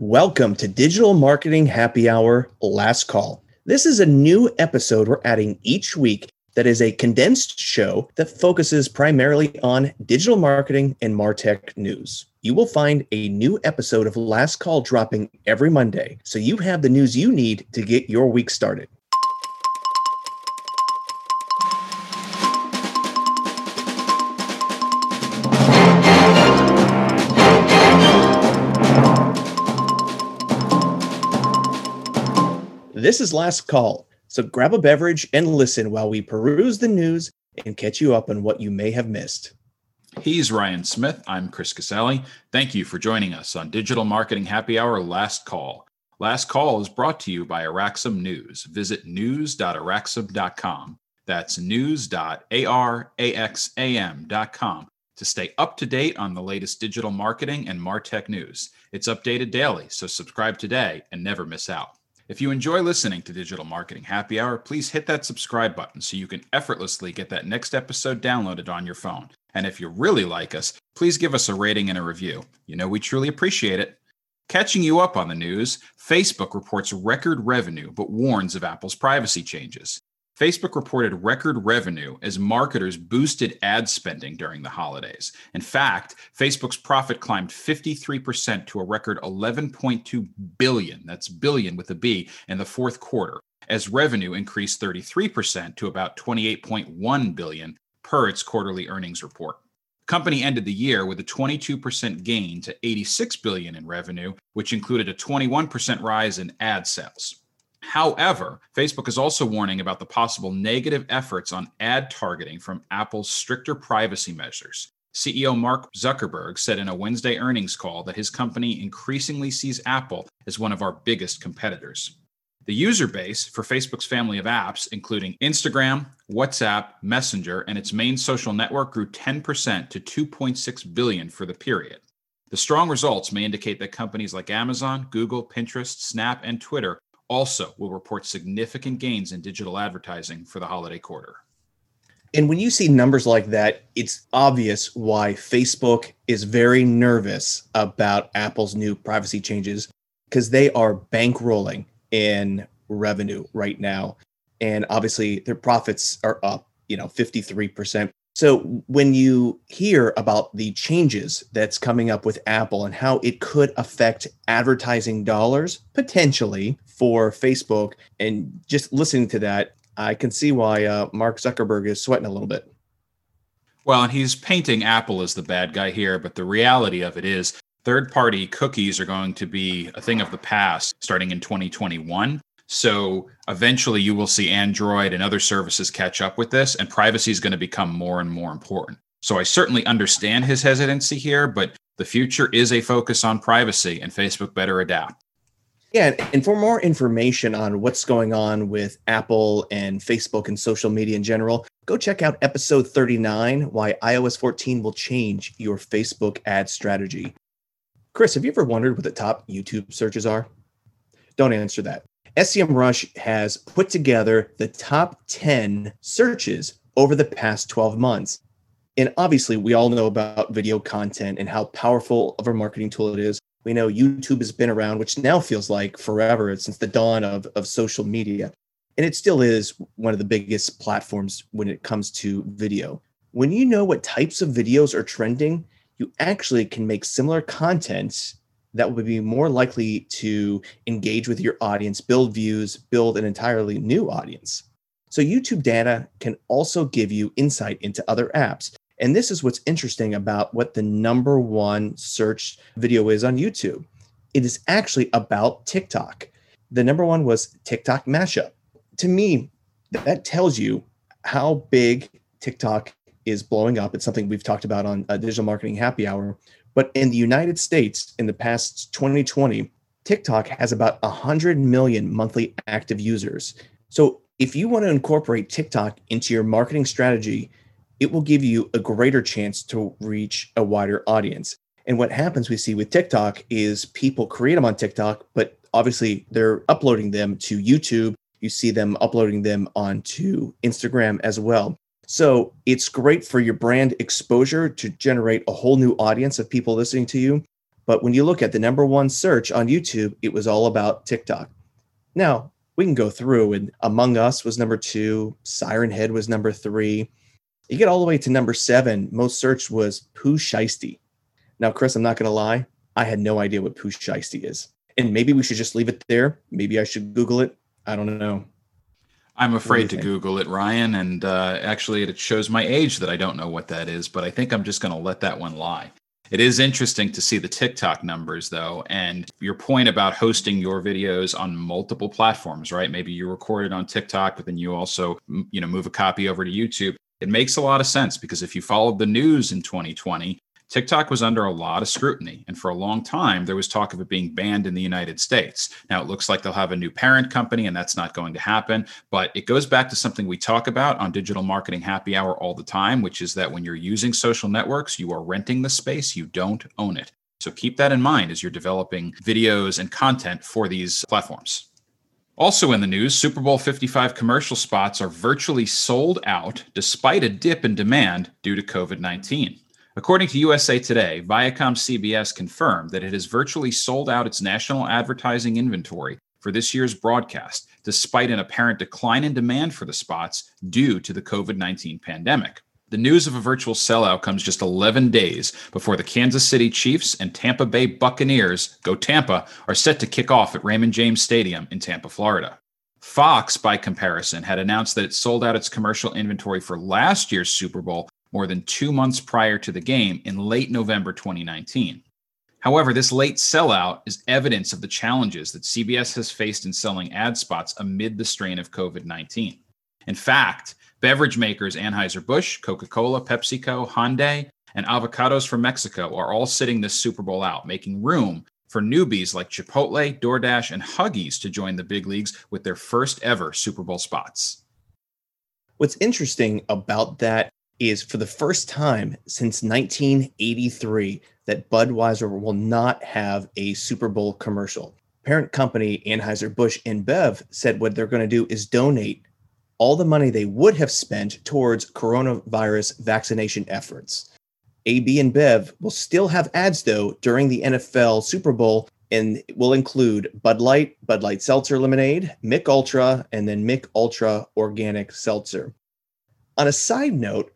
Welcome to Digital Marketing Happy Hour Last Call. This is a new episode we're adding each week that is a condensed show that focuses primarily on digital marketing and Martech news. You will find a new episode of Last Call dropping every Monday, so you have the news you need to get your week started. This is Last Call, so grab a beverage and listen while we peruse the news and catch you up on what you may have missed. He's Ryan Smith. I'm Chris Casale. Thank you for joining us on Digital Marketing Happy Hour Last Call. Last Call is brought to you by Araxum News. Visit news.araxum.com. That's news.araxam.com to stay up to date on the latest digital marketing and Martech news. It's updated daily, so subscribe today and never miss out. If you enjoy listening to Digital Marketing Happy Hour, please hit that subscribe button so you can effortlessly get that next episode downloaded on your phone. And if you really like us, please give us a rating and a review. You know, we truly appreciate it. Catching you up on the news, Facebook reports record revenue but warns of Apple's privacy changes. Facebook reported record revenue as marketers boosted ad spending during the holidays. In fact, Facebook's profit climbed 53% to a record 11.2 billion, that's billion with a B, in the fourth quarter, as revenue increased 33% to about 28.1 billion per its quarterly earnings report. The company ended the year with a 22% gain to 86 billion in revenue, which included a 21% rise in ad sales. However, Facebook is also warning about the possible negative efforts on ad targeting from Apple's stricter privacy measures. CEO Mark Zuckerberg said in a Wednesday earnings call that his company increasingly sees Apple as one of our biggest competitors. The user base for Facebook's family of apps, including Instagram, WhatsApp, Messenger, and its main social network, grew 10% to 2.6 billion for the period. The strong results may indicate that companies like Amazon, Google, Pinterest, Snap, and Twitter also will report significant gains in digital advertising for the holiday quarter. And when you see numbers like that, it's obvious why Facebook is very nervous about Apple's new privacy changes because they are bankrolling in revenue right now. And obviously their profits are up, you know, 53%. So when you hear about the changes that's coming up with Apple and how it could affect advertising dollars potentially for Facebook, and just listening to that, I can see why uh, Mark Zuckerberg is sweating a little bit. Well, and he's painting Apple as the bad guy here, but the reality of it is third party cookies are going to be a thing of the past starting in 2021. So eventually you will see Android and other services catch up with this, and privacy is going to become more and more important. So I certainly understand his hesitancy here, but the future is a focus on privacy, and Facebook better adapt. Yeah, and for more information on what's going on with Apple and Facebook and social media in general, go check out episode 39 Why iOS 14 Will Change Your Facebook Ad Strategy. Chris, have you ever wondered what the top YouTube searches are? Don't answer that. SEMrush has put together the top 10 searches over the past 12 months. And obviously, we all know about video content and how powerful of a marketing tool it is. We know YouTube has been around, which now feels like forever since the dawn of, of social media. And it still is one of the biggest platforms when it comes to video. When you know what types of videos are trending, you actually can make similar content that would be more likely to engage with your audience, build views, build an entirely new audience. So, YouTube data can also give you insight into other apps. And this is what's interesting about what the number one search video is on YouTube. It is actually about TikTok. The number one was TikTok mashup. To me, that tells you how big TikTok is blowing up. It's something we've talked about on a Digital Marketing Happy Hour, but in the United States, in the past 2020, TikTok has about 100 million monthly active users. So if you want to incorporate TikTok into your marketing strategy, it will give you a greater chance to reach a wider audience. And what happens we see with TikTok is people create them on TikTok, but obviously they're uploading them to YouTube. You see them uploading them onto Instagram as well. So it's great for your brand exposure to generate a whole new audience of people listening to you. But when you look at the number one search on YouTube, it was all about TikTok. Now, we can go through and Among Us was number two, Siren Head was number three. You get all the way to number seven. Most searched was Pooh Shiesty. Now, Chris, I'm not going to lie. I had no idea what Pooh Shiesty is. And maybe we should just leave it there. Maybe I should Google it. I don't know. I'm afraid to think? Google it, Ryan. And uh, actually, it shows my age that I don't know what that is, but I think I'm just going to let that one lie. It is interesting to see the TikTok numbers, though, and your point about hosting your videos on multiple platforms, right? Maybe you record it on TikTok, but then you also, you know, move a copy over to YouTube. It makes a lot of sense because if you followed the news in 2020, TikTok was under a lot of scrutiny, and for a long time, there was talk of it being banned in the United States. Now, it looks like they'll have a new parent company, and that's not going to happen. But it goes back to something we talk about on Digital Marketing Happy Hour all the time, which is that when you're using social networks, you are renting the space, you don't own it. So keep that in mind as you're developing videos and content for these platforms. Also in the news, Super Bowl 55 commercial spots are virtually sold out despite a dip in demand due to COVID 19. According to USA Today, Viacom CBS confirmed that it has virtually sold out its national advertising inventory for this year's broadcast, despite an apparent decline in demand for the spots due to the COVID 19 pandemic. The news of a virtual sellout comes just 11 days before the Kansas City Chiefs and Tampa Bay Buccaneers, go Tampa, are set to kick off at Raymond James Stadium in Tampa, Florida. Fox, by comparison, had announced that it sold out its commercial inventory for last year's Super Bowl more than two months prior to the game in late November 2019. However, this late sellout is evidence of the challenges that CBS has faced in selling ad spots amid the strain of COVID 19. In fact, beverage makers Anheuser-Busch, Coca-Cola, PepsiCo, Hyundai, and Avocados from Mexico are all sitting this Super Bowl out, making room for newbies like Chipotle, DoorDash, and Huggies to join the big leagues with their first ever Super Bowl spots. What's interesting about that is for the first time since 1983 that Budweiser will not have a Super Bowl commercial. Parent company Anheuser-Busch InBev said what they're going to do is donate all the money they would have spent towards coronavirus vaccination efforts. AB InBev will still have ads though during the NFL Super Bowl and will include Bud Light, Bud Light Seltzer Lemonade, Mich Ultra, and then Mich Ultra Organic Seltzer. On a side note,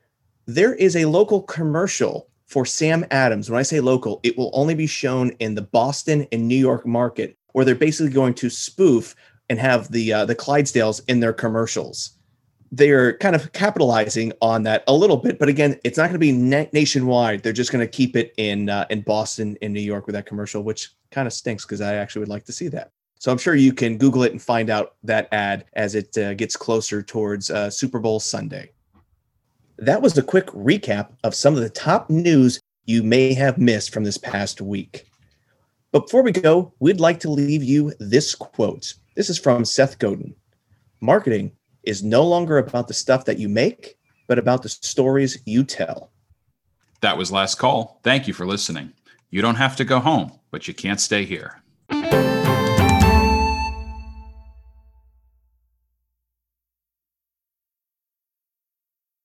there is a local commercial for Sam Adams. When I say local, it will only be shown in the Boston and New York market, where they're basically going to spoof and have the uh, the Clydesdales in their commercials. They're kind of capitalizing on that a little bit, but again, it's not going to be na- nationwide. They're just going to keep it in uh, in Boston and New York with that commercial, which kind of stinks because I actually would like to see that. So I'm sure you can Google it and find out that ad as it uh, gets closer towards uh, Super Bowl Sunday that was a quick recap of some of the top news you may have missed from this past week. But before we go, we'd like to leave you this quote. This is from Seth Godin Marketing is no longer about the stuff that you make, but about the stories you tell. That was last call. Thank you for listening. You don't have to go home, but you can't stay here.